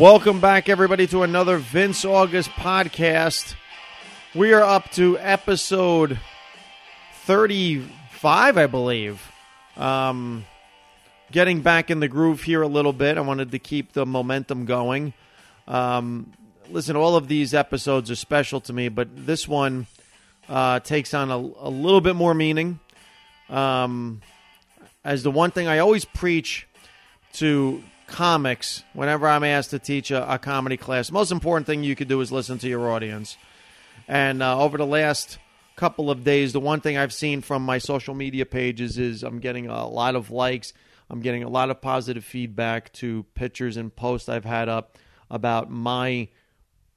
Welcome back, everybody, to another Vince August podcast. We are up to episode 35, I believe. Um, getting back in the groove here a little bit. I wanted to keep the momentum going. Um, listen, all of these episodes are special to me, but this one uh, takes on a, a, little bit more meaning. Um, as the one thing I always preach to comics whenever I'm asked to teach a, a, comedy class. Most important thing you could do is listen to your audience. And uh, over the last couple of days, the one thing I've seen from my social media pages is I'm getting a lot of likes. I'm getting a lot of positive feedback to pictures and posts I've had up about my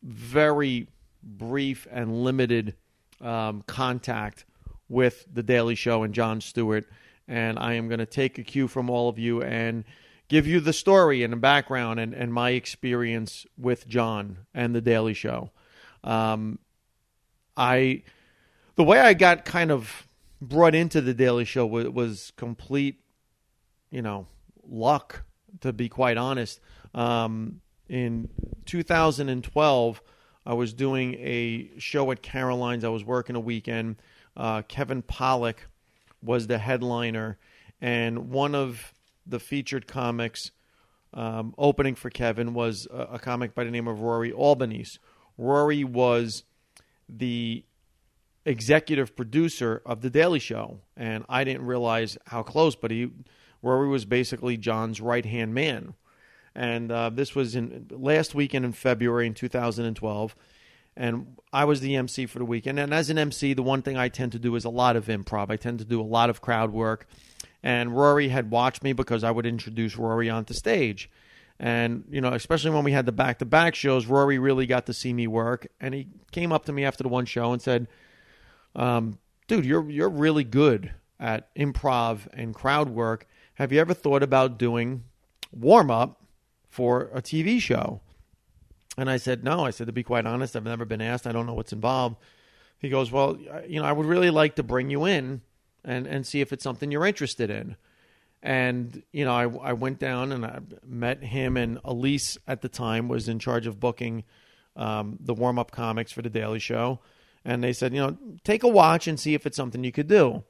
very brief and limited um, contact with The Daily Show and Jon Stewart. And I am going to take a cue from all of you and give you the story and the background and, and my experience with Jon and The Daily Show. Um, I the way I got kind of brought into The Daily Show was, was complete, you know, luck. To be quite honest, um, in 2012, I was doing a show at Caroline's. I was working a weekend. Uh, Kevin Pollak was the headliner, and one of the featured comics um, opening for Kevin was a, a, comic by the name of Rory Albanese. Rory was the executive producer of The Daily Show, and I didn't realize how close, but he Rory was basically Jon's right hand man. And uh, this was in last weekend in February in 2012 and I was the MC for the weekend. And as an MC, the one thing I tend to do is a lot of improv. I tend to do a lot of crowd work. And Rory had watched me because I would introduce Rory onto stage. And, you know, especially when we had the back to back shows, Rory really got to see me work. And he came up to me after the one show and said, um, dude, you're, you're really good at improv and crowd work. Have you ever thought about doing warm up for a TV show? And I said, no. I said, to be quite honest, I've never been asked. I don't know what's involved. He goes, well, you know, I would really like to bring you in and and see if it's something you're interested in. And you know, I I went down and I met him and Elise at the time was in charge of booking um, the warm up comics for the Daily Show, and they said, you know, take a watch and see if it's something you could do.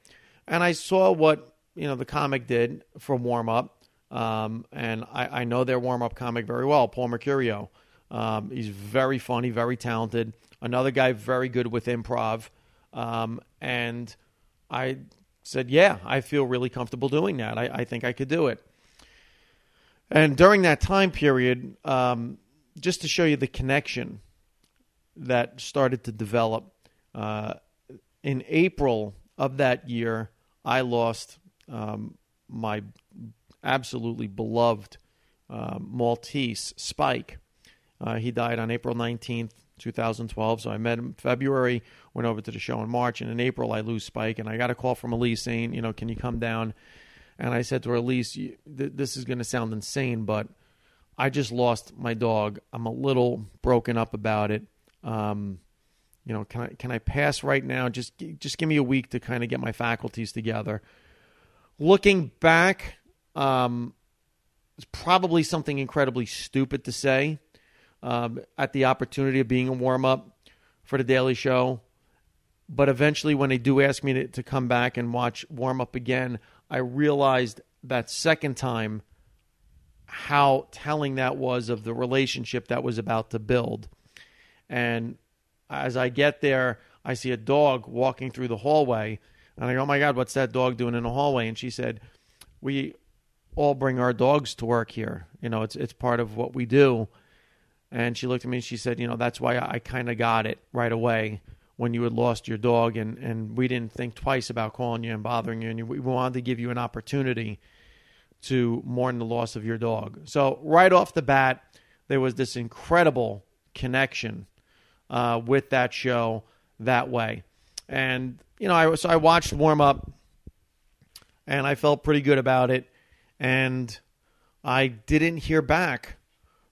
And I saw what you know the comic did for warm up, um, and I, I know their warm up comic very well, Paul Mecurio. Um, he's very funny, very talented. Another guy very good with improv, um, and I said, Yeah, I feel really comfortable doing that. I, I think I could do it. And during that time period, um, just to show you the connection that started to develop, uh, in April of that year, I lost um, my absolutely beloved uh, Maltese, Spike. Uh, he died on April 19th, 2012. So I met him February, went over to the show in March, and in April I lose Spike, and I got a call from Elise saying, you know, can you come down? And I said to her, Elise, th- this is going to sound insane, but I just lost my dog. I'm a little broken up about it. Um, you know, can I can I pass right now? Just just give me a week to kind of get my faculties together. Looking back, um, it's probably something incredibly stupid to say um, at the opportunity of being a warm up for the Daily Show. But eventually, when they do ask me to, to come back and watch warm up again, I realized that second time how telling that was of the relationship that was about to build. And as I get there, I see a dog walking through the hallway. And I go, oh my God, what's that dog doing in the hallway? And she said, We all bring our dogs to work here. You know, it's it's part of what we do. And she looked at me and she said, You know, that's why I kind of got it right away when you had lost your dog. And, and we didn't think twice about calling you and bothering you. And we wanted to give you an opportunity to mourn the loss of your dog. So, right off the bat, there was this incredible connection uh, with that show that way. And, you know, I, so I watched warm up and I felt pretty good about it. And I didn't hear back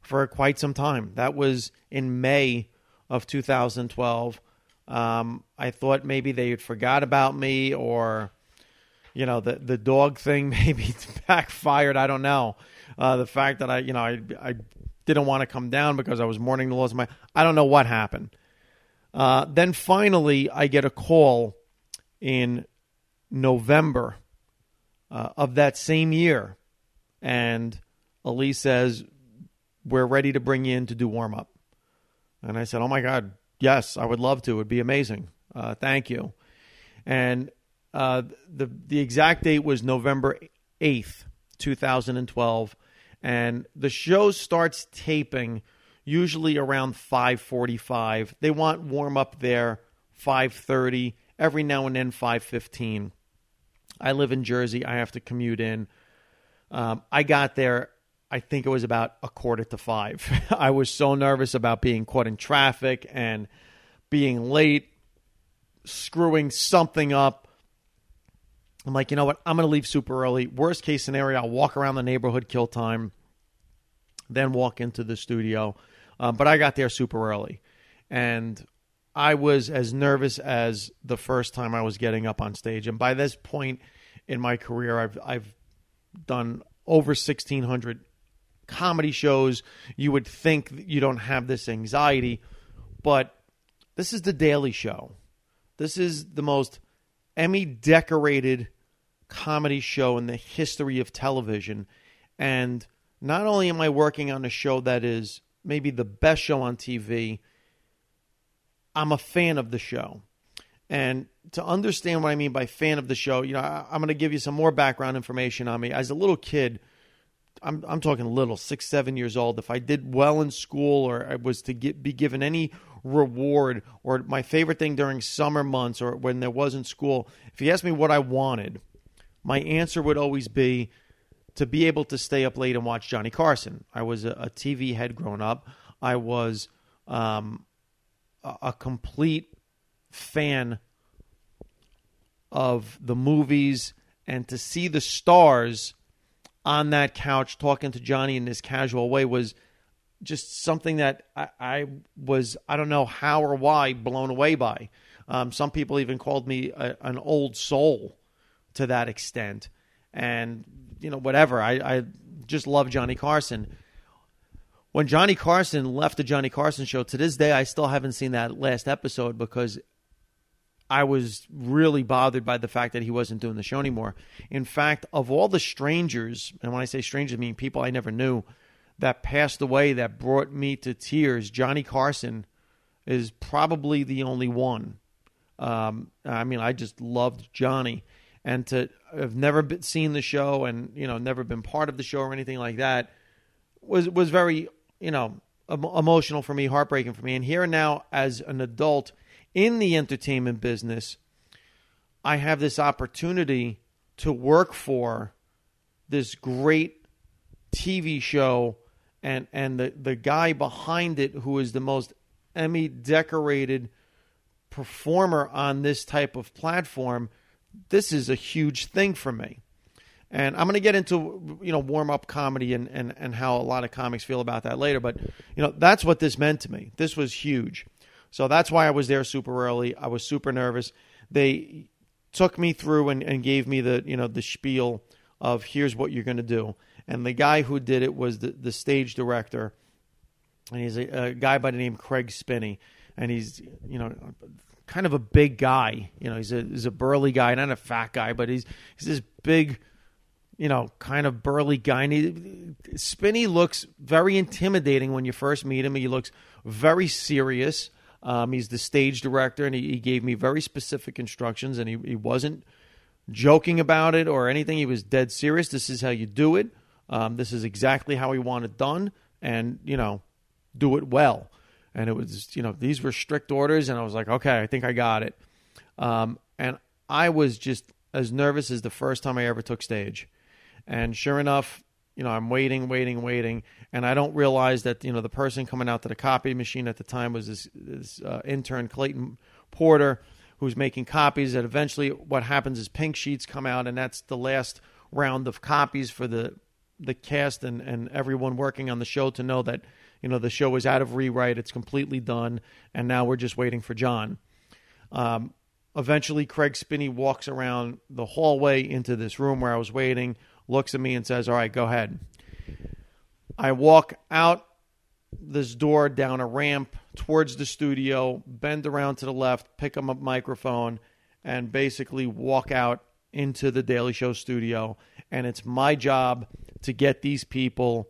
for quite some time. That was in May of 2012. Um, I thought maybe they had forgot about me or, you know, the the dog thing maybe backfired. I don't know. Uh, the fact that I, you know, I, I didn't want to come down because I was mourning the loss of my. I don't know what happened. Uh, then finally, I get a call in November uh, of that same year, and Elise says, "We're ready to bring you in to do warm up." And I said, "Oh my God, yes, I would love to. It would be amazing. Uh, thank you." And uh, the the exact date was November eighth, two thousand and twelve, and the show starts taping usually around five forty five. They want warm up there five thirty. Every now and then five fifteen. I live in Jersey. I have to commute in. Um, I got there. I think it was about a quarter to five. I was so nervous about being caught in traffic and being late, screwing something up. I'm like, you know what? I'm going to leave super early. Worst case scenario, I'll walk around the neighborhood, kill time, then walk into the studio. Um, but I got there super early. And I was as nervous as the first time I was getting up on stage. And by this point in my career, I've, I've done over 1,600 comedy shows. You would think you don't have this anxiety, but this is the Daily Show. This is the most Emmy decorated comedy show in the history of television. And not only am I working on a show that is maybe the best show on TV, I'm a fan of the show. And to understand what I mean by fan of the show, you know, I, am going to give you some more background information on me. As a little kid, I'm, I'm talking little, six, seven years old. If I did well in school or I was to get, be given any reward or my favorite thing during summer months or when there wasn't school, if you asked me what I wanted, my answer would always be to be able to stay up late and watch Johnny Carson. I was a, a TV head growing up. I was um, a, a complete fan of the movies and to see the stars on that couch talking to Johnny in this casual way was just something that I, I was I don't know how or why blown away by. Um, some people even called me a, an old soul to that extent, and you know whatever. I, I just love Johnny Carson. When Johnny Carson left the Johnny Carson show, to this day I still haven't seen that last episode because I was really bothered by the fact that he wasn't doing the show anymore. In fact, of all the strangers, and when I say strangers, I mean people I never knew that passed away that brought me to tears, Johnny Carson is probably the only one. Um, I mean, I just loved Johnny, and to have never been, seen the show and you know never been part of the show or anything like that was was very you know emotional for me, heartbreaking for me. And here now, as an adult in the entertainment business, I have this opportunity to work for this great TV show and and the, the guy behind it who is the most Emmy decorated performer on this type of platform, this is a huge thing for me. And I'm going to get into you know warm up comedy and, and, and how a lot of comics feel about that later. But you know that's what this meant to me. This was huge. So that's why I was there super early. I was super nervous. They took me through and, and gave me the you know the spiel of here's what you're going to do. And the guy who did it was the, the stage director, and he's a, a guy by the name Craig Spinney, and he's you know kind of a big guy. You know, he's a he's a burly guy, not a fat guy, but he's he's this big you know, kind of burly guy. And he, Spinney looks very intimidating when you first meet him. He looks very serious. Um, he's the stage director, and he, he, gave me very specific instructions, and he, he wasn't joking about it or anything. He was dead serious. This is how you do it. Um, this is exactly how he wanted done, and you know, do it well. And it was, you know, these were strict orders, and I was like, okay, I think I got it. Um, and I was just as nervous as the first time I ever took stage. And sure enough, you know, I'm waiting, waiting, waiting, and I don't realize that you know the person coming out to the copy machine at the time was this, this uh, intern Clayton Porter, who's making copies. That eventually, what happens is pink sheets come out, and that's the last round of copies for the the cast and and everyone working on the show to know that you know the show is out of rewrite, it's completely done, and now we're just waiting for Jon. Um, eventually, Craig Spinney walks around the hallway into this room where I was waiting looks at me and says, All right, go ahead. I walk out this door down a ramp towards the studio, bend around to the left, pick up a microphone, and basically walk out into the Daily Show studio. And it's my job to get these people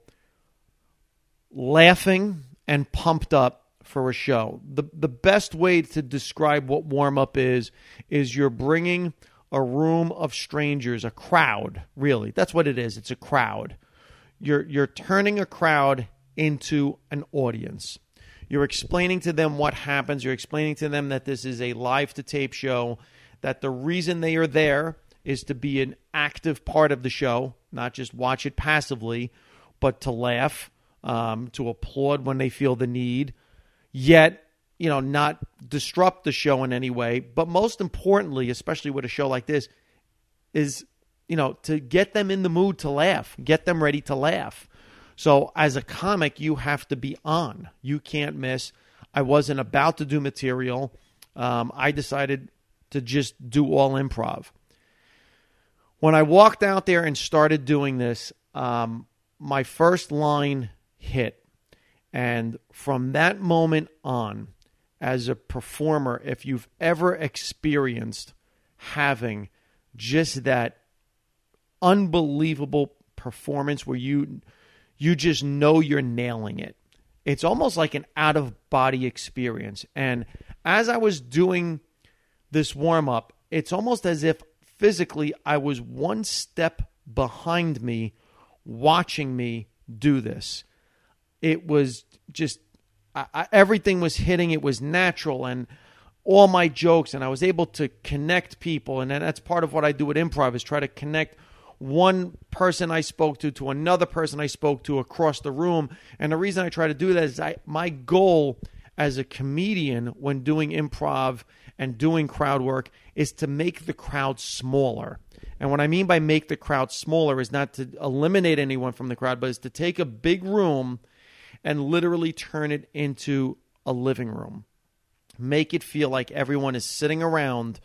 laughing and pumped up for a show. The the best way to describe what warm up is is you're bringing a room of strangers, a crowd, really. That's what it is. It's a crowd. You're you're turning a crowd into an audience. You're explaining to them what happens. You're explaining to them that this is a live to tape show, that the reason they are there is to be an active part of the show, not just watch it passively, but to laugh, um, to applaud when they feel the need, yet you know not disrupt the show in any way. But most importantly, especially with a show like this, is you know to get them in the mood to laugh, get them ready to laugh. So as a comic, you have to be on. You can't miss. I wasn't about to do material. Um, I decided to just do all improv. When I walked out there and started doing this, um, my first line hit. And from that moment on, as a performer, if you've ever experienced having just that unbelievable performance where you you just know you're nailing it. It's almost like an out of body experience. And as I was doing this warm up, it's almost as if physically I was one step behind me watching me do this it was just I, I, everything was hitting. It was natural and all my jokes, and I was able to connect people. And that's part of what I do with improv is try to connect one person I spoke to to another person I spoke to across the room. And the reason I try to do that is I my goal as a comedian when doing improv and doing crowd work is to make the crowd smaller. And what I mean by make the crowd smaller is not to eliminate anyone from the crowd, but is to take a big room and literally turn it into a living room. Make it feel like everyone is sitting around,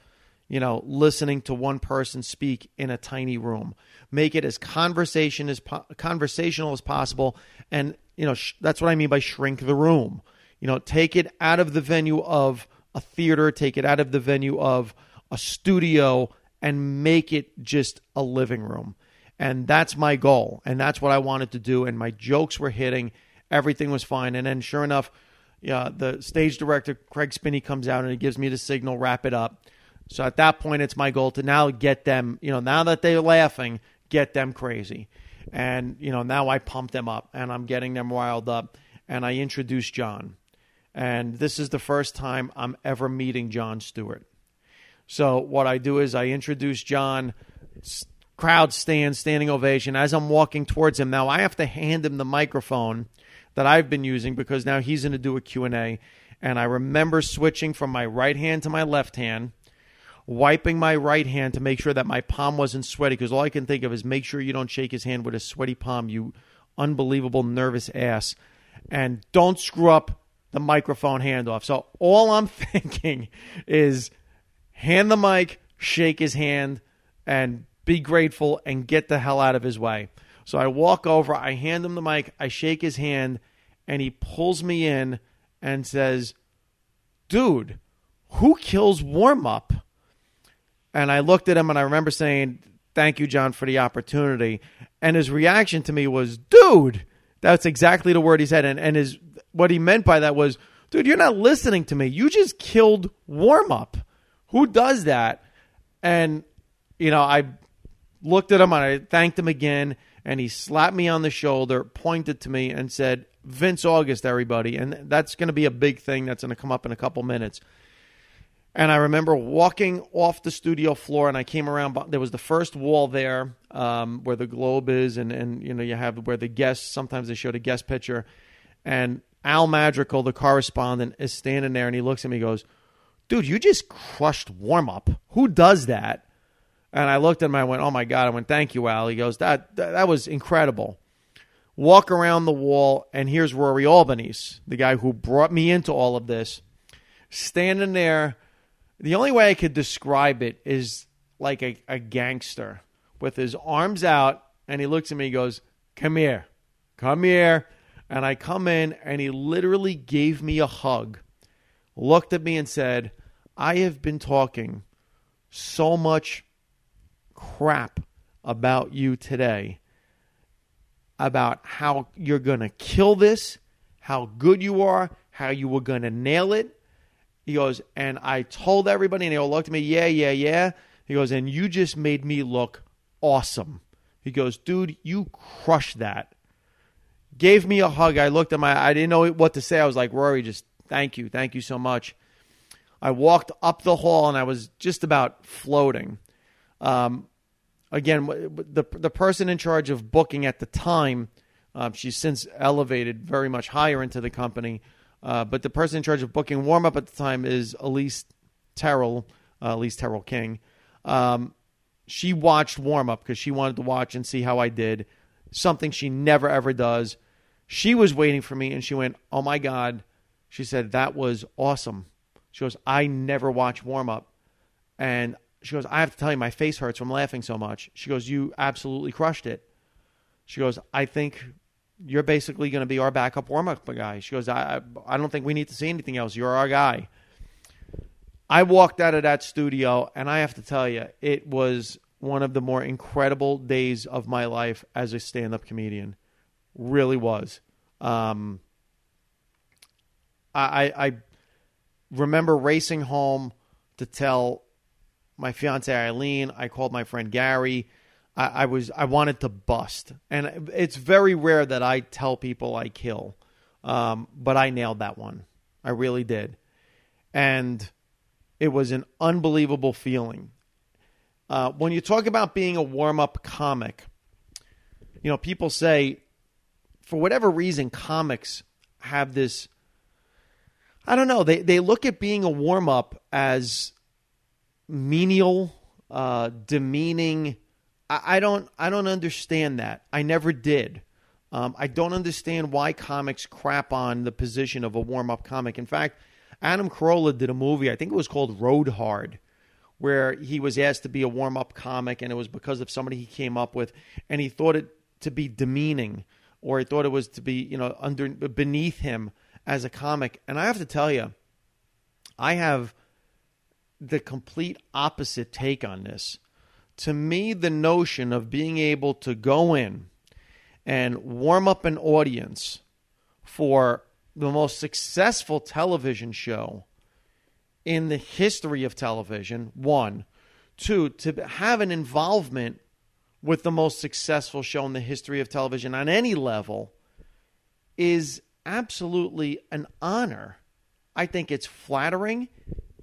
you know, listening to one person speak in a tiny room. Make it as conversation as po- conversational as possible, and you know sh- that's what I mean by shrink the room. You know, take it out of the venue of a theater, take it out of the venue of a studio, and make it just a living room. And that's my goal, and that's what I wanted to do. And my jokes were hitting, everything was fine. And then, sure enough, yeah, the stage director Craig Spinney comes out and he gives me the signal, wrap it up. So at that point, it's my goal to now get them, you know, now that they're laughing, get them crazy. And, you know, now I pump them up and I'm getting them riled up. And I introduce Jon. And this is the first time I'm ever meeting Jon Stewart. So what I do is I introduce Jon, crowd stands, standing ovation. As I'm walking towards him, now I have to hand him the microphone that I've been using because now he's going to do a Q&A. And I remember switching from my right hand to my left hand, wiping my right hand to make sure that my palm wasn't sweaty because all I can think of is make sure you don't shake his hand with a sweaty palm, you unbelievable nervous ass. And don't screw up the microphone handoff. So all I'm thinking is hand the mic, shake his hand, and be grateful and get the hell out of his way. So I walk over, I hand him the mic, I shake his hand, and he pulls me in and says, Dude, who kills warm up? And I looked at him and I remember saying, Thank you, Jon, for the opportunity. And his reaction to me was, Dude, that's exactly the word he said. And, and his, what he meant by that was, Dude, you're not listening to me. You just killed warm up. Who does that? And, you know, I looked at him and I thanked him again and he slapped me on the shoulder, pointed to me, and said, Vince August, everybody. And that's going to be a big thing that's going to come up in a couple minutes. And I remember walking off the studio floor, and I came around. There was the first wall there um, where the globe is, and, and you know you have where the guests. Sometimes they showed a guest picture, and Al Madrigal, the correspondent, is standing there, and he looks at me, and goes, "Dude, you just crushed warm up. Who does that?" And I looked at him. I went, "Oh my god!" I went, "Thank you, Al." He goes, "That that, that was incredible." Walk around the wall, and here's Rory Albanese, the guy who brought me into all of this, standing there. The only way I could describe it is like a, a gangster with his arms out, and he looks at me. He goes, "Come here, come here." And I come in, and he literally gave me a hug, looked at me, and said, I have been talking so much crap about you today about how you're going to kill this, how good you are, how you were going to nail it. He goes, and I told everybody, and they all looked at me, yeah, yeah, yeah. He goes, and you just made me look awesome. He goes, dude, you crushed that. Gave me a hug. I looked at my, I didn't know what to say. I was like, Rory, just thank you. Thank you so much. I walked up the hall and I was just about floating. Um, again, the the person in charge of booking at the time, uh, she's since elevated very much higher into the company. Uh, but the person in charge of booking warm up at the time is Elise Terrell, uh, Elise Terrell King. Um, she watched warm up because she wanted to watch and see how I did. Something she never ever does. She was waiting for me and she went, "Oh my god!" She said that was awesome. She goes, "I never watch warm up," and she goes, "I have to tell you, my face hurts from laughing so much." She goes, "You absolutely crushed it." She goes, "I think you're basically going to be our backup warm up guy." She goes, I, "I don't think we need to see anything else. You're our guy." I walked out of that studio, and I have to tell you, it was one of the more incredible days of my life as a stand up comedian. Really was. Um, I, I remember racing home to tell my fiance Eileen. I called my friend Gary. I, I, was I wanted to bust, and it's very rare that I tell people I kill, um, but I nailed that one. I really did, and it was an unbelievable feeling. Uh, when you talk about being a warm up comic, you know, people say, for whatever reason, comics have this. I don't know. They they look at being a warm up as menial, uh, demeaning. I, I, don't I don't understand that. I never did. Um, I don't understand why comics crap on the position of a warm up comic. In fact, Adam Carolla did a movie, I think it was called Road Hard, where he was asked to be a warm up comic, and it was because of somebody he came up with, and he thought it to be demeaning, or he thought it was to be, you know, under beneath him as a comic. And I have to tell you, I have the complete opposite take on this. To me, the notion of being able to go in and warm up an audience for the most successful television show in the history of television. One, two, to have an involvement with the most successful show in the history of television on any level is absolutely an honor. I think it's flattering.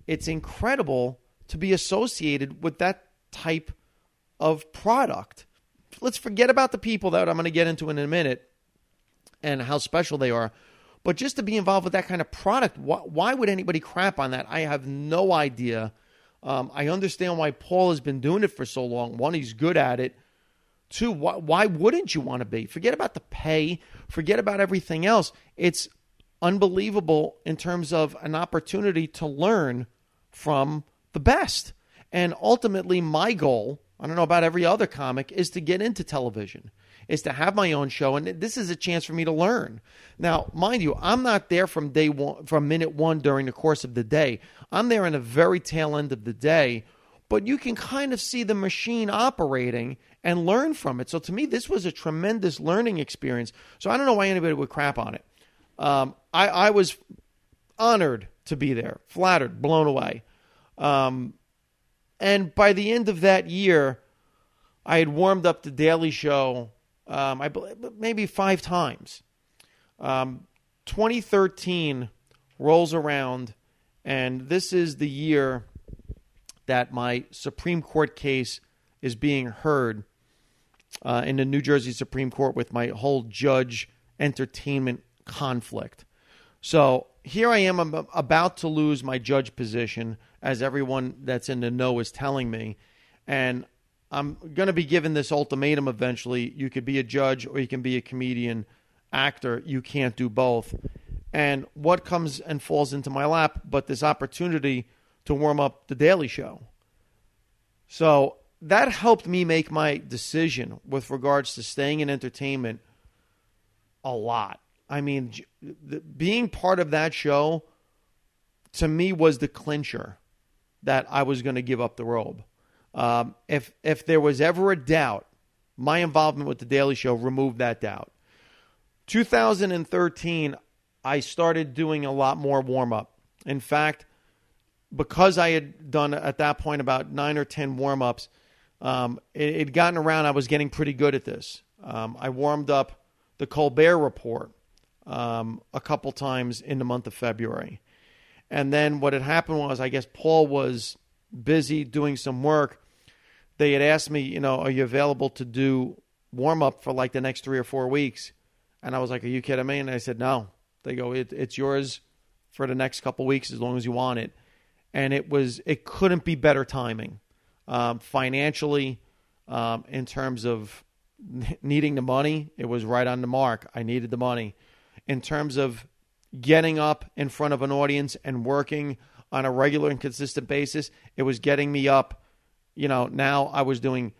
It's incredible to be associated with that type of product. Let's forget about the people that I'm going to get into in a minute and how special they are. But just to be involved with that kind of product, why, why would anybody crap on that? I have no idea. Um, I understand why Paul has been doing it for so long. One, he's good at it. Two, why, why wouldn't you want to be? Forget about the pay, forget about everything else. It's unbelievable in terms of an opportunity to learn from the best. And ultimately, my goal, I don't know about every other comic, is to get into television is to have my own show, and this is a chance for me to learn. Now, mind you, I'm not there from day one, from minute one during the course of the day. I'm there in the very tail end of the day, but you can kind of see the machine operating and learn from it. So to me, this was a tremendous learning experience. So I don't know why anybody would crap on it. Um, I, I was honored to be there, flattered, blown away. Um, and by the end of that year, I had warmed up the Daily Show um, I believe maybe five times. Um, 2013 rolls around, and this is the year that my Supreme Court case is being heard uh, in the New Jersey Supreme Court with my whole judge entertainment conflict. So here I am, I'm about to lose my judge position, as everyone that's in the know is telling me. And I'm going to be given this ultimatum eventually. You could be a judge or you can be a comedian, actor. You can't do both. And what comes and falls into my lap but this opportunity to warm up the Daily Show. So that helped me make my decision with regards to staying in entertainment a lot. I mean, the, being part of that show to me was the clincher that I was going to give up the robe. Um, if if there was ever a doubt, my involvement with the Daily Show removed that doubt. 2013, I started doing a lot more warm up. In fact, because I had done at that point about nine or ten warm ups, um, it had gotten around. I was getting pretty good at this. Um, I warmed up the Colbert Report um, a couple times in the month of February. And then what had happened was, I guess Paul was busy doing some work. They had asked me, you know, are you available to do warm up for like the next three or four weeks? And I was like, are you kidding me? And I said, no. They go, it, it's yours for the next couple weeks as long as you want it. And it was, it couldn't be better timing um, financially, um, in terms of needing the money. It was right on the mark. I needed the money. In terms of getting up in front of an audience and working on a regular and consistent basis. It was getting me up. You know, now I was doing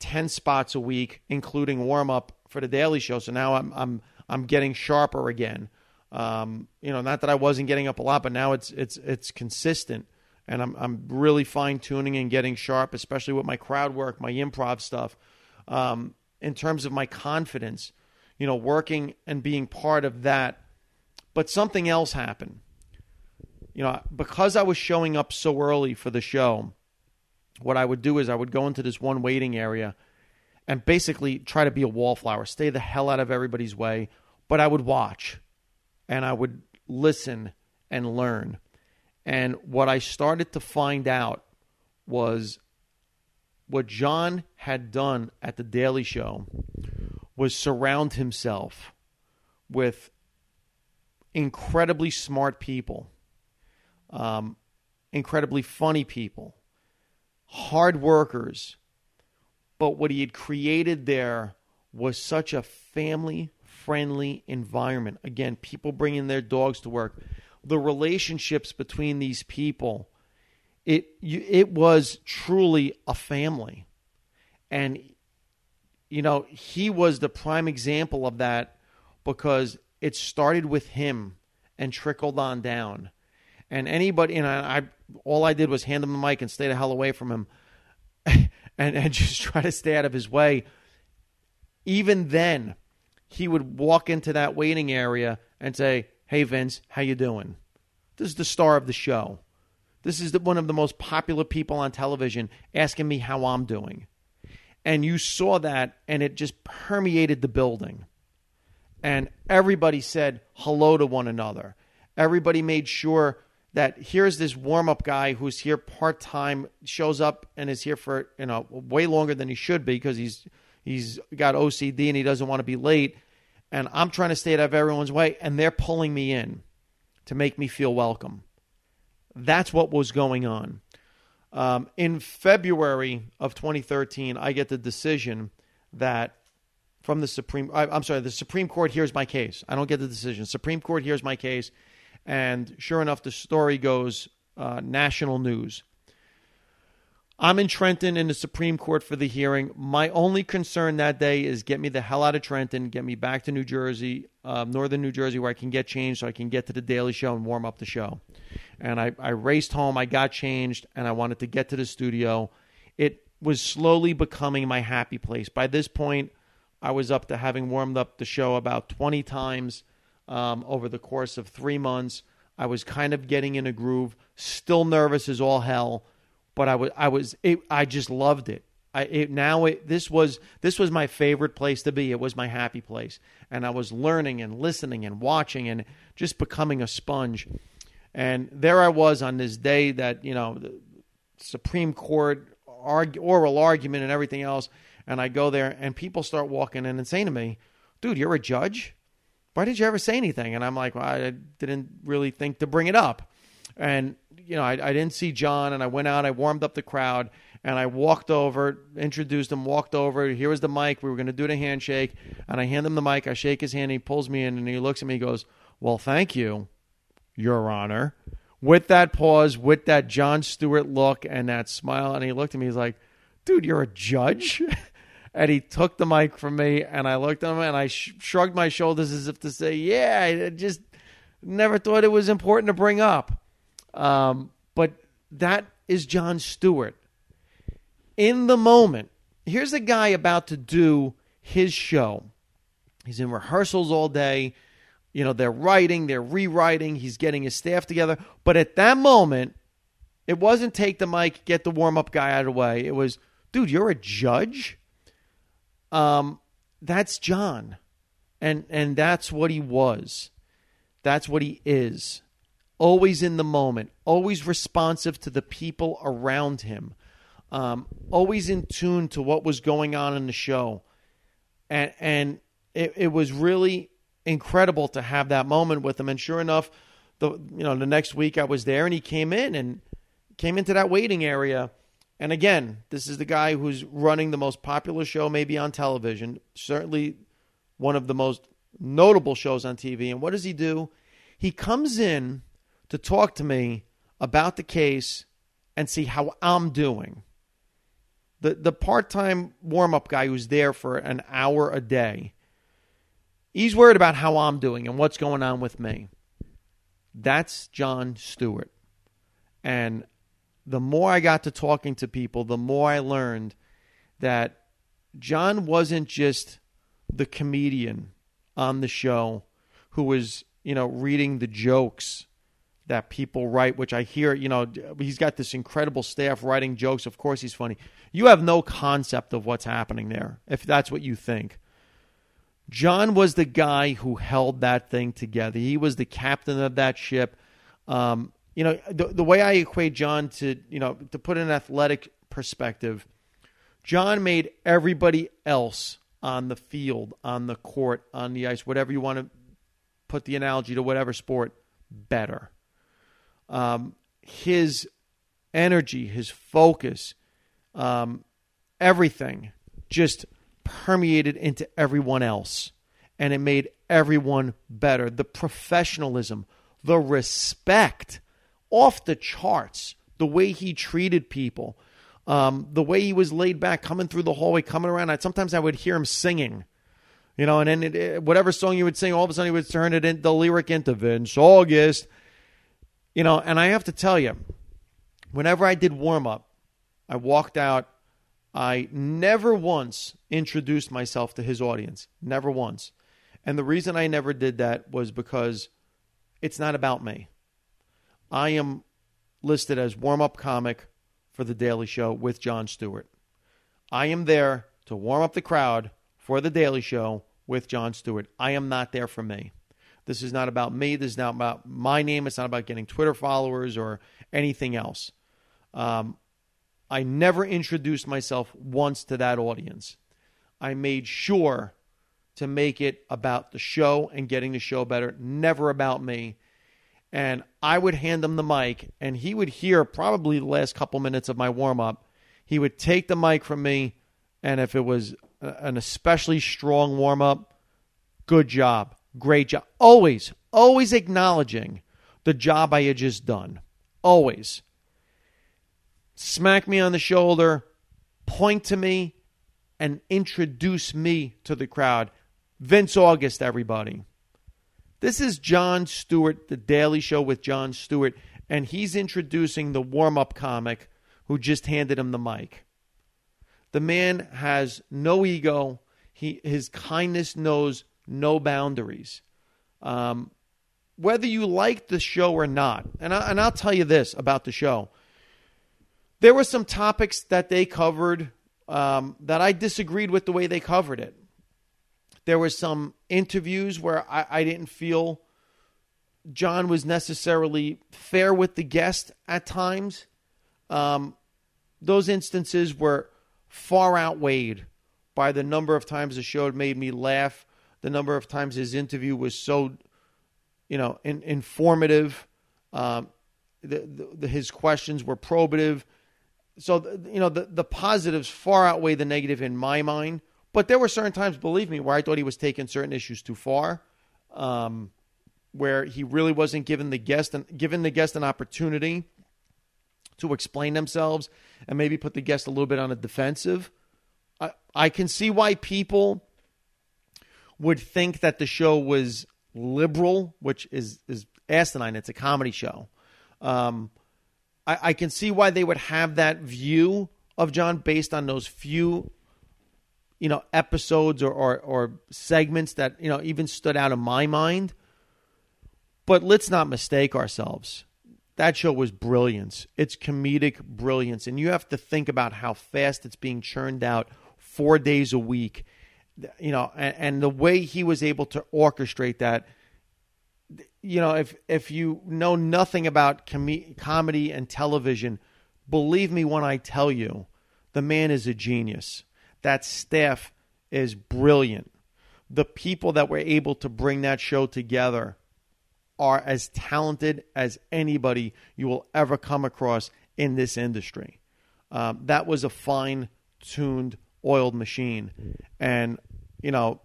10 spots a week, including warm up for the daily show. So now I'm, I'm, I'm getting sharper again. Um, you know, not that I wasn't getting up a lot, but now it's, it's, it's consistent and I'm, I'm really fine tuning and getting sharp, especially with my crowd work, my improv stuff. Um, in terms of my confidence, you know, working and being part of that but something else happened. You know, because I was showing up so early for the show, what I would do is I would go into this one waiting area and basically try to be a wallflower, stay the hell out of everybody's way, but I would watch and I would listen and learn. And what I started to find out was what Jon had done at the Daily Show was surround himself with incredibly smart people, um, incredibly funny people, hard workers. But what he had created there was such a family friendly environment. Again, people bringing their dogs to work, the relationships between these people. It it was truly a family, and you know he was the prime example of that because it started with him and trickled on down. And anybody, and I, I all I did was hand him the mic and stay the hell away from him, and and just try to stay out of his way. Even then, he would walk into that waiting area and say, "Hey Vince, how you doing?" This is the star of the show. This is the, one of the most popular people on television asking me how I'm doing. And you saw that, and it just permeated the building and everybody said hello to one another. Everybody made sure that here's this warm up guy who's here part time, shows up and is here for you know way longer than he should be because he's he's got OCD and he doesn't want to be late. And I'm trying to stay out of everyone's way, and they're pulling me in to make me feel welcome. That's what was going on. Um, in February of 2013, I get the decision that from the Supreme. I, am sorry, the Supreme Court hears my case. I don't get the decision. Supreme Court hears my case, and sure enough, the story goes uh, national news. I'm in Trenton in the Supreme Court for the hearing. My only concern that day is get me the hell out of Trenton, get me back to New Jersey, um, northern New Jersey, where I can get changed so I can get to the Daily Show and warm up the show. And I, I raced home, I got changed, and I wanted to get to the studio. It was slowly becoming my happy place. By this point, I was up to having warmed up the show about 20 times um, over the course of three months. I was kind of getting in a groove, still nervous as all hell, but I was I was it, I just loved it. I it, now it, this was this was my favorite place to be. It was my happy place, and I was learning and listening and watching and just becoming a sponge. And there I was on this day that you know the Supreme Court arg- oral argument and everything else and I go there, and people start walking in and saying to me, "Dude, you're a judge. Why did you ever say anything?" And I'm like, well, "I didn't really think to bring it up." And you know, I, I didn't see Jon, and I went out, I warmed up the crowd, and I walked over, introduced him, walked over. Here was the mic. We were going to do the handshake, and I hand him the mic. I shake his hand. He pulls me in, and he looks at me. He goes, "Well, thank you, Your Honor." With that pause, with that Jon Stewart look and that smile, and he looked at me. He's like, "Dude, you're a judge." and he took the mic from me, and I looked at him and I sh- shrugged my shoulders as if to say, "Yeah, I just never thought it was important to bring up." Um, but that is Jon Stewart. In the moment, here's a guy about to do his show. He's in rehearsals all day. You know, they're writing, they're rewriting, he's getting his staff together. But at that moment, it wasn't take the mic, get the warm up guy out of the way. It was, dude, you're a judge? Um, that's Jon. And and that's what he was. That's what he is. Always in the moment, always responsive to the people around him. Um, always in tune to what was going on in the show. And and it, it was really incredible to have that moment with him. And sure enough, the you know, the next week I was there and he came in and came into that waiting area and again, this is the guy who's running the most popular show maybe on television, certainly one of the most notable shows on TV. And what does he do? He comes in to talk to me about the case and see how I'm doing. The the part-time warm-up guy who's there for an hour a day. He's worried about how I'm doing and what's going on with me. That's Jon Stewart. And the more I got to talking to people, the more I learned that Jon wasn't just the comedian on the show who was, you know, reading the jokes that people write, which I hear, you know, he's got this incredible staff writing jokes. Of course, he's funny. You have no concept of what's happening there, if that's what you think. Jon was the guy who held that thing together. He was the captain of that ship. Um, you know, the, the way I equate Jon to, you know, to put an athletic perspective, Jon made everybody else on the field, on the court, on the ice, whatever you want to put the analogy to whatever sport, better. Um, his energy, his focus, um, everything just permeated into everyone else. And it made everyone better. The professionalism, the respect off the charts the way he treated people, um, the way he was laid back, coming through the hallway, coming around. I, sometimes I would hear him singing, you know, and then it, it, whatever song you would sing, all of a sudden he would turn it in the lyric into Vince August, you know. And I have to tell you, whenever I did warm up, I walked out. I never once introduced myself to his audience, never once. And the reason I never did that was because it's not about me. I am listed as warm up comic for The Daily Show with Jon Stewart. I am there to warm up the crowd for The Daily Show with Jon Stewart. I am not there for me. This is not about me. This is not about my name. It's not about getting Twitter followers or anything else. Um, I never introduced myself once to that audience. I made sure to make it about the show and getting the show better, never about me and I would hand him the mic, and he would hear probably the last couple minutes of my warm up. He would take the mic from me, and if it was an especially strong warm up, good job, great job. Always, always acknowledging the job I had just done. Always. Smack me on the shoulder, point to me, and introduce me to the crowd. Vince August, everybody. This is Jon Stewart, The Daily Show with Jon Stewart, and he's introducing the warm up comic who just handed him the mic. The man has no ego. He, his kindness knows no boundaries. Um, whether you like the show or not, and, I, and I'll tell you this about the show. There were some topics that they covered um, that I disagreed with the way they covered it. There were some interviews where I, I didn't feel John was necessarily fair with the guest at times. Um, those instances were far outweighed by the number of times the show made me laugh, the number of times his interview was so, you know, in, informative. Um, the, the, the, his questions were probative. So, you know, the, the positives far outweigh the negative in my mind. But there were certain times, believe me, where I thought he was taking certain issues too far, um, where he really wasn't giving the guest an, giving the guest an opportunity to explain themselves and maybe put the guest a little bit on the defensive. I, I can see why people would think that the show was liberal, which is is asinine. It's a comedy show. Um, I, I can see why they would have that view of Jon based on those few, you know, episodes or, or, or segments that you know even stood out in my mind. But let's not mistake ourselves. That show was brilliance. It's comedic brilliance, and you have to think about how fast it's being churned out four days a week you know, and, and the way he was able to orchestrate that you know, if if you know nothing about com- comedy and television, believe me when I tell you, the man is a genius. That staff is brilliant. The people that were able to bring that show together are as talented as anybody you will ever come across in this industry. Um, that was a fine tuned, oiled machine. And you know,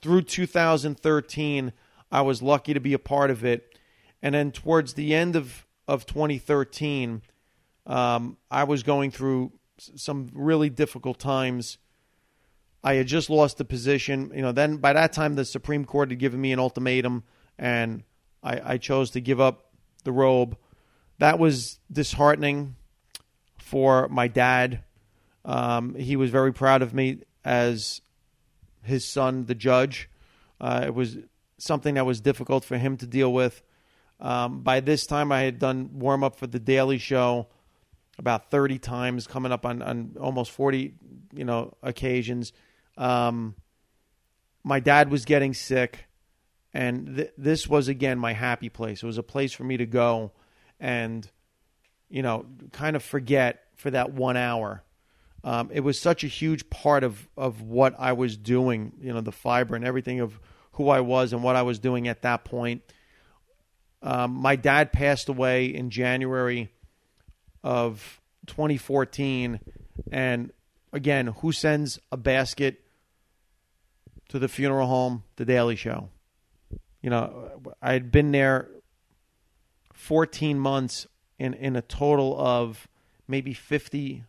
through 2013, I was lucky to be a part of it. And then towards the end of, of 2013, um, I was going through some really difficult times. I had just lost the position. You know, then by that time, the Supreme Court had given me an ultimatum, and I, I chose to give up the robe. That was disheartening for my dad. Um, he was very proud of me as his son, the judge. Uh, it was something that was difficult for him to deal with. Um, by this time, I had done warm up for the Daily Show about 30 times, coming up on, on almost 40, you know, occasions. Um, my dad was getting sick, and th- this was again my happy place. It was a place for me to go and, you know, kind of forget for that one hour um, it was such a huge part of of what I was doing. You know, the fiber and everything of who I was and what I was doing at that point. Um, my dad passed away in January of 2014, and again, who sends a basket to the funeral home? The Daily Show. You know, I had been there 14 months in in a total of maybe 50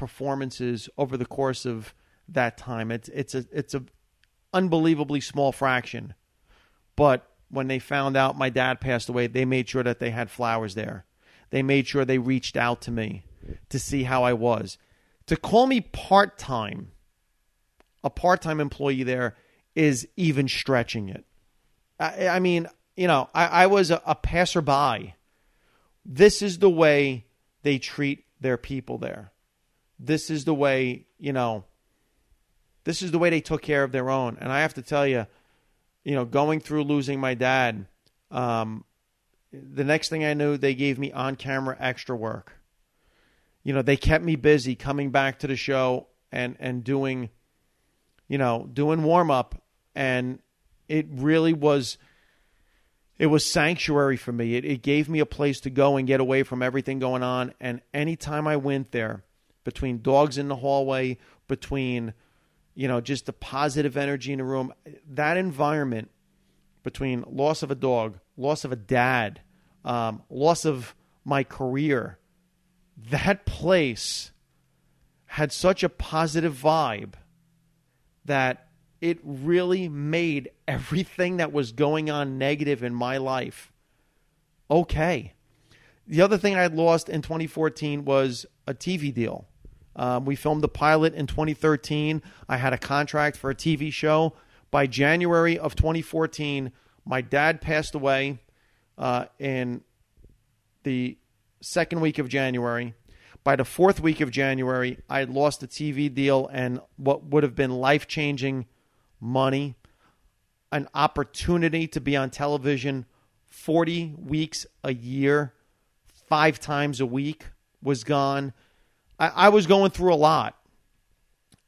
performances over the course of that time. It's it's a it's a unbelievably small fraction. But when they found out my dad passed away, they made sure that they had flowers there. They made sure they reached out to me to see how I was. To call me part time, a part time employee there is even stretching it. I, I mean, you know, I, I was a, a passerby. This is the way they treat their people there this is the way, you know, this is the way they took care of their own. And I have to tell you, you know, going through losing my dad, um, the next thing I knew, they gave me on camera extra work. You know, they kept me busy coming back to the show and, and doing, you know, doing warm up. And it really was, it was sanctuary for me. It, it gave me a place to go and get away from everything going on. And anytime I went there, between dogs in the hallway, between you know just the positive energy in the room. That environment between loss of a dog, loss of a dad, um, loss of my career, that place had such a positive vibe that it really made everything that was going on negative in my life okay. The other thing I had lost in 2014 was a TV deal. Um, we filmed the pilot in 2013. I had a contract for a TV show. By January of 2014, my dad passed away uh, in the second week of January. By the fourth week of January, I had lost the TV deal and what would have been life changing money, an opportunity to be on television 40 weeks a year, five times a week was gone. I, I was going through a lot.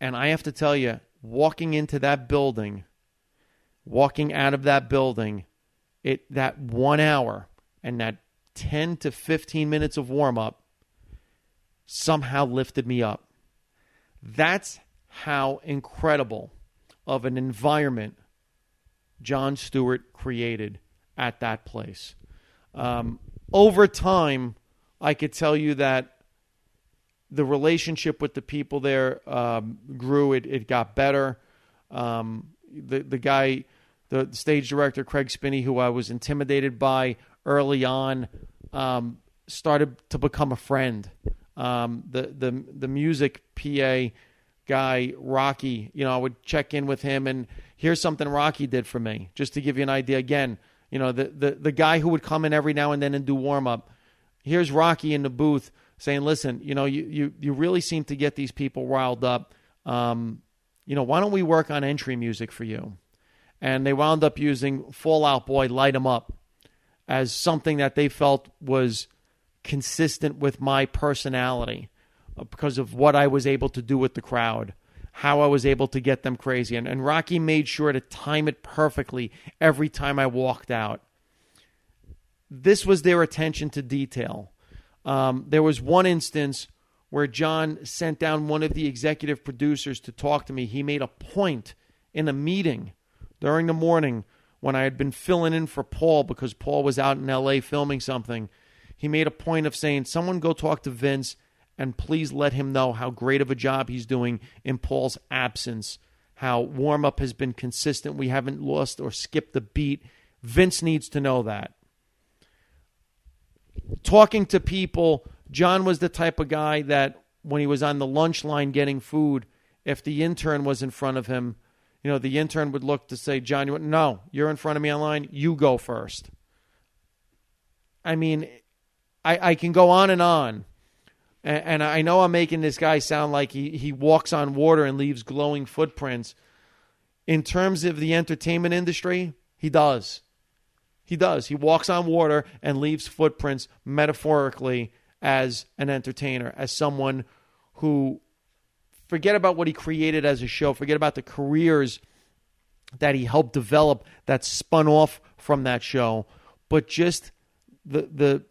And I have to tell you, walking into that building, walking out of that building, it that one hour and that 10 to 15 minutes of warm up somehow lifted me up. That's how incredible of an environment Jon Stewart created at that place. Um, over time, I could tell you that the relationship with the people there um, grew. It, it got better. Um, the the guy, the stage director Craig Spinney, who I was intimidated by early on, um, started to become a friend. Um, the the the music PA guy Rocky, you know, I would check in with him and here's something Rocky did for me, just to give you an idea. Again, you know, the the, the guy who would come in every now and then and do warm up. Here's Rocky in the booth saying, "Listen, you know, you you you really seem to get these people riled up. Um, you know, why don't we work on entry music for you?" And they wound up using Fall Out Boy, "Light 'Em Up," as something that they felt was consistent with my personality uh, because of what I was able to do with the crowd, how I was able to get them crazy. And, and Rocky made sure to time it perfectly every time I walked out. This was their attention to detail. Um, there was one instance where Jon sent down one of the executive producers to talk to me. He made a point in a meeting during the morning when I had been filling in for Paul because Paul was out in LA filming something he made a point of saying, Someone go talk to Vince and please let him know how great of a job he's doing in Paul's absence, how warm up has been consistent. We haven't lost or skipped a beat. Vince needs to know that. Talking to people, Jon was the type of guy that when he was on the lunch line getting food, if the intern was in front of him, you know, the intern would look to say, Jon, you no, you're in front of me online. You go first. I mean, I, I can go on and on. And, and I know I'm making this guy sound like he, he walks on water and leaves glowing footprints. In terms of the entertainment industry, he does. He does. He walks on water and leaves footprints metaphorically as an entertainer, as someone who forget about what he created as a show, forget about the careers that he helped develop that spun off from that show, but just the the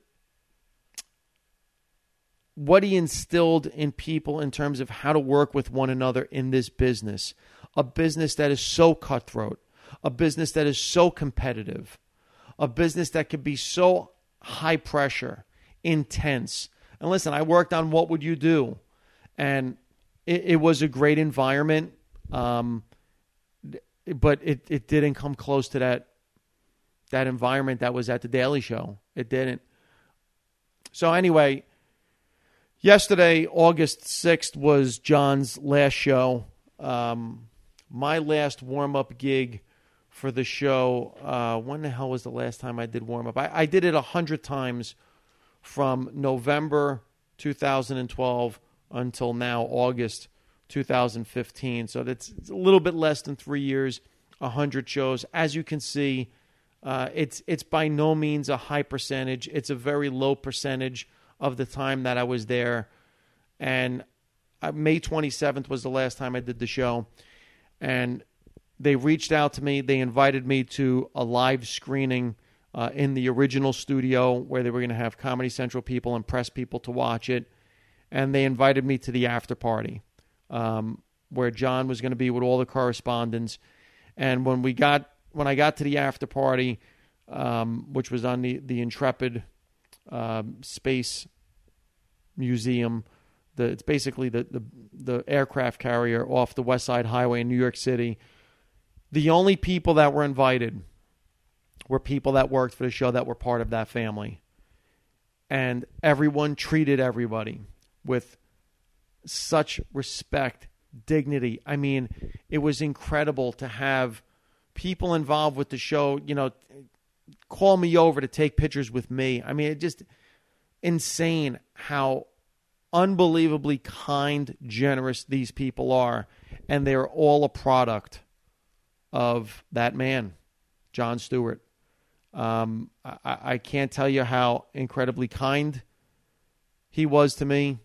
what he instilled in people in terms of how to work with one another in this business. A business that is so cutthroat, a business that is so competitive, a business that could be so high pressure, intense. And listen, I worked on What Would You Do? And it, it was a great environment. Um, but it, it didn't come close to that that environment that was at the Daily Show. It didn't. So anyway, Yesterday, August 6th, was Jon's last show. Um, my last warm up gig for the show. Uh, when the hell was the last time I did warm up? I, I did it a hundred times from November 2012 until now, August 2015. So that's a little bit less than three years, a hundred shows. As you can see, uh, it's it's by no means a high percentage. It's a very low percentage of the time that I was there. And uh, May 27th was the last time I did the show. And they reached out to me. They invited me to a live screening uh, in the original studio where they were going to have Comedy Central people and press people to watch it. And they invited me to the after party um, where Jon was going to be with all the correspondents. And when we got when I got to the after party, um, which was on the the Intrepid um, space museum. The, it's basically the, the, the aircraft carrier off the West Side Highway in New York City. The only people that were invited were people that worked for the show that were part of that family. And everyone treated everybody with such respect, dignity. I mean, it was incredible to have people involved with the show, you know, call me over to take pictures with me. I mean, it just insane how unbelievably kind, generous these people are, and they're all a product of that man, Jon Stewart. Um, I, I can't tell you how incredibly kind he was to me.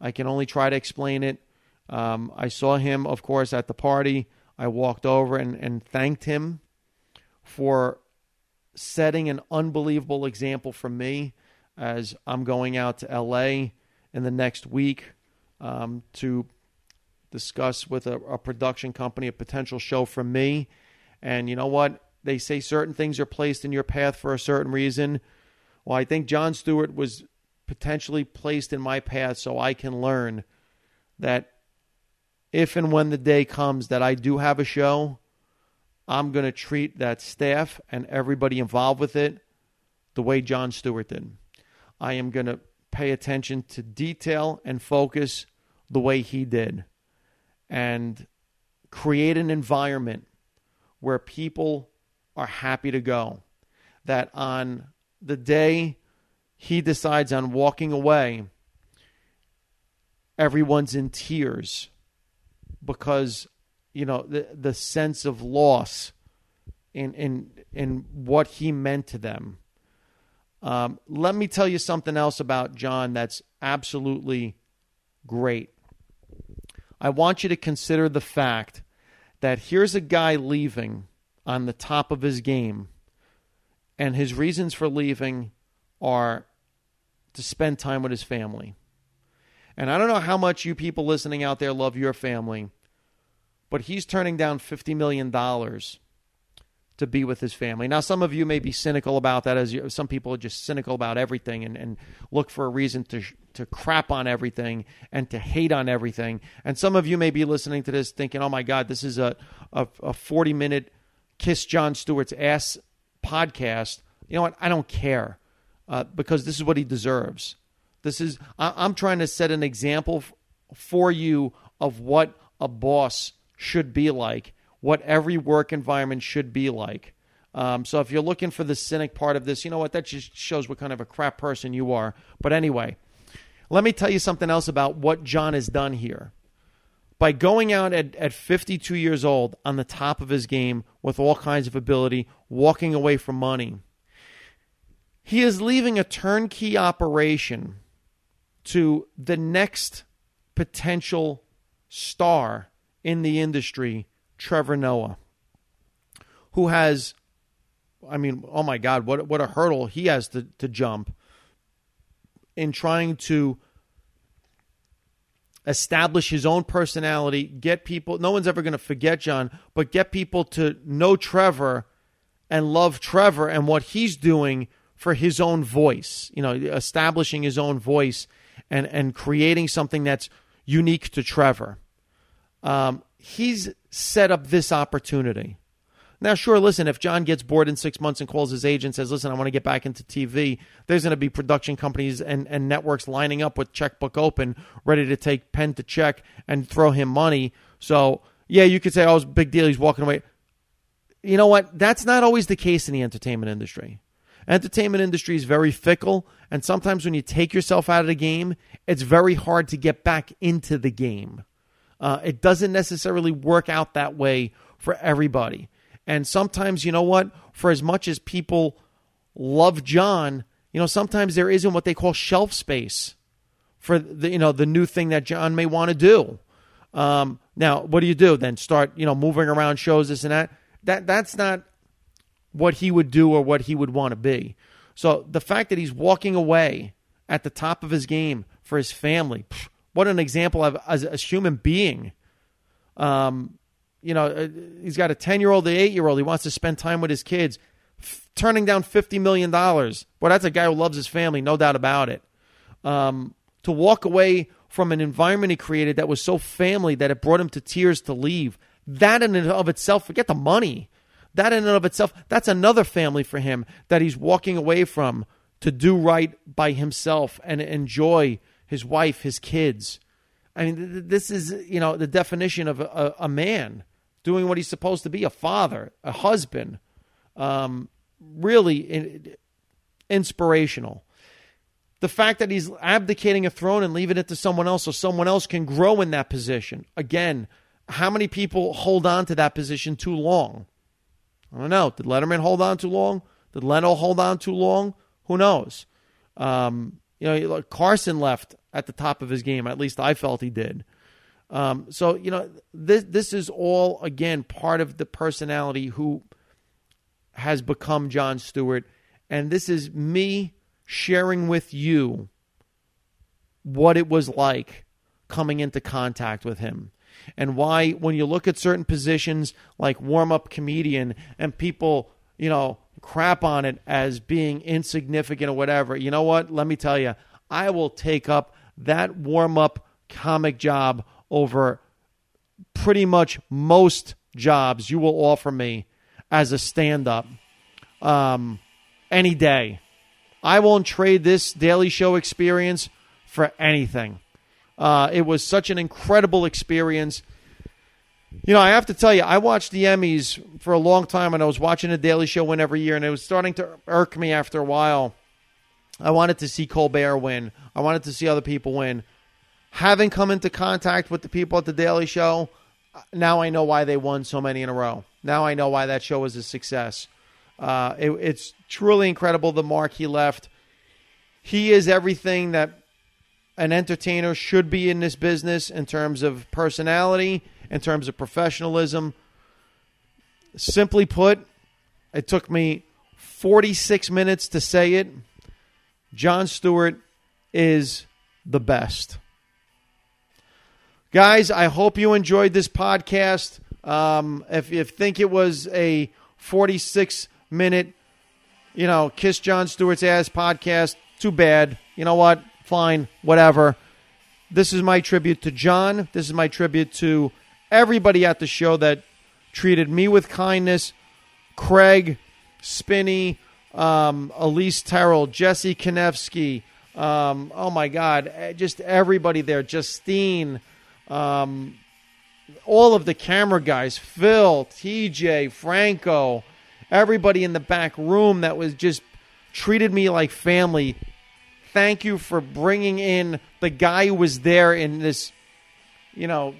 I can only try to explain it. Um, I saw him, of course, at the party. I walked over and, and thanked him for setting an unbelievable example for me as I'm going out to LA in the next week um, to discuss with a, a production company a potential show for me. And you know what? They say certain things are placed in your path for a certain reason. Well, I think Jon Stewart was potentially placed in my path so I can learn that if and when the day comes that I do have a show, I'm going to treat that staff and everybody involved with it the way Jon Stewart did. I am going to pay attention to detail and focus the way he did and create an environment where people are happy to go. That on the day he decides on walking away, everyone's in tears because you know the the sense of loss in in in what he meant to them. Um, let me tell you something else about Jon that's absolutely great. I want you to consider the fact that here's a guy leaving on the top of his game, and his reasons for leaving are to spend time with his family. And I don't know how much you people listening out there love your family, but he's turning down $50 million to be with his family. Now, some of you may be cynical about that, as you, some people are just cynical about everything and, and look for a reason to to crap on everything and to hate on everything. And some of you may be listening to this thinking, "Oh my God, this is a a, a forty minute kiss Jon Stewart's ass podcast." You know what? I don't care uh, because this is what he deserves. This is I, am trying to set an example f- for you of what a boss should be like, what every work environment should be like. Um, so if you're looking for the cynic part of this, you know what? That just shows what kind of a crap person you are. But anyway, let me tell you something else about what Jon has done here. By going out at, at 52 years old on the top of his game with all kinds of ability, walking away from money, he is leaving a turnkey operation to the next potential star in the industry, Trevor Noah, who has, I mean, oh my God, what what a hurdle he has to, to jump in trying to establish his own personality, get people. No one's ever going to forget Jon, but get people to know Trevor and love Trevor and what he's doing for his own voice. You know, establishing his own voice and and creating something that's unique to Trevor. Um, he's set up this opportunity. Now, sure, listen, if Jon gets bored in six months and calls his agent and says, listen, I want to get back into TV, there's going to be production companies and, and networks lining up with checkbook open, ready to take pen to check and throw him money. So, yeah, you could say, oh, it's a big deal. He's walking away. You know what? That's not always the case in the entertainment industry. Entertainment industry is very fickle, and sometimes when you take yourself out of the game, it's very hard to get back into the game. Uh, it doesn't necessarily work out that way for everybody. And sometimes, you know what? For as much as people love Jon, you know, sometimes there isn't what they call shelf space for the you know the new thing that Jon may want to do. Um, now, what do you do then? Start you know moving around shows this and that. That that's not what he would do or what he would want to be. So the fact that he's walking away at the top of his game for his family, what an example of as a human being. Um, you know, uh, he's got a 10 year old, an 8 year old. He wants to spend time with his kids. F- turning down $50 million. Well, that's a guy who loves his family, no doubt about it. Um, to walk away from an environment he created that was so family that it brought him to tears to leave. That in and of itself, forget the money. That in and of itself, that's another family for him that he's walking away from to do right by himself and enjoy his wife, his kids. I mean, this is, you know, the definition of a, a man doing what he's supposed to be a father, a husband. Um, really inspirational. The fact that he's abdicating a throne and leaving it to someone else so someone else can grow in that position. Again, how many people hold on to that position too long? I don't know. Did Letterman hold on too long? Did Leno hold on too long? Who knows? Um, you know, Carson left at the top of his game. At least I felt he did. Um, so you know, this this is all again part of the personality who has become Jon Stewart, and this is me sharing with you what it was like coming into contact with him and why when you look at certain positions like warm-up comedian and people you know crap on it as being insignificant or whatever you know what let me tell you I will take up that warm up comic job over pretty much most jobs you will offer me as a stand up um, any day. I won't trade this Daily Show experience for anything. Uh, it was such an incredible experience. You know, I have to tell you, I watched the Emmys for a long time, and I was watching the Daily Show win every year, and it was starting to irk me after a while. I wanted to see Colbert win. I wanted to see other people win. Having come into contact with the people at the Daily Show, now I know why they won so many in a row. Now I know why that show was a success. Uh, it, it's truly incredible the mark he left. He is everything that an entertainer should be in this business in terms of personality, in terms of professionalism. Simply put, it took me 46 minutes to say it. Jon Stewart is the best. Guys, I hope you enjoyed this podcast. Um, if you think it was a 46 minute, you know, Kiss Jon Stewart's ass podcast, too bad. You know what? fine, whatever. This is my tribute to Jon. This is my tribute to everybody at the show that treated me with kindness. Craig, Spinney, um, Elise Terrell, Jesse Kanefsky. Um, oh my God, eh, just everybody there. Justine, um, all of the camera guys, Phil, TJ, Franco, everybody in the back room that was just treated me like family thank you for bringing in the guy who was there in this, you know,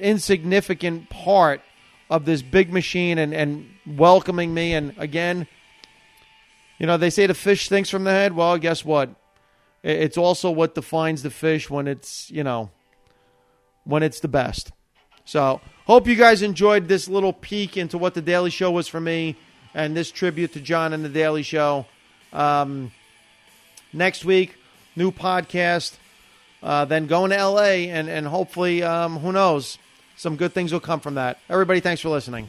insignificant part of this big machine and, and welcoming me. And again, you know, they say the fish thinks from the head. Well, guess what? It's also what defines the fish when it's, you know, when it's the best. So, hope you guys enjoyed this little peek into what the Daily Show was for me and this tribute to Jon and the Daily Show. Um, next week, new podcast. Uh, then going to LA, and, and hopefully, um, who knows, some good things will come from that. Everybody, thanks for listening.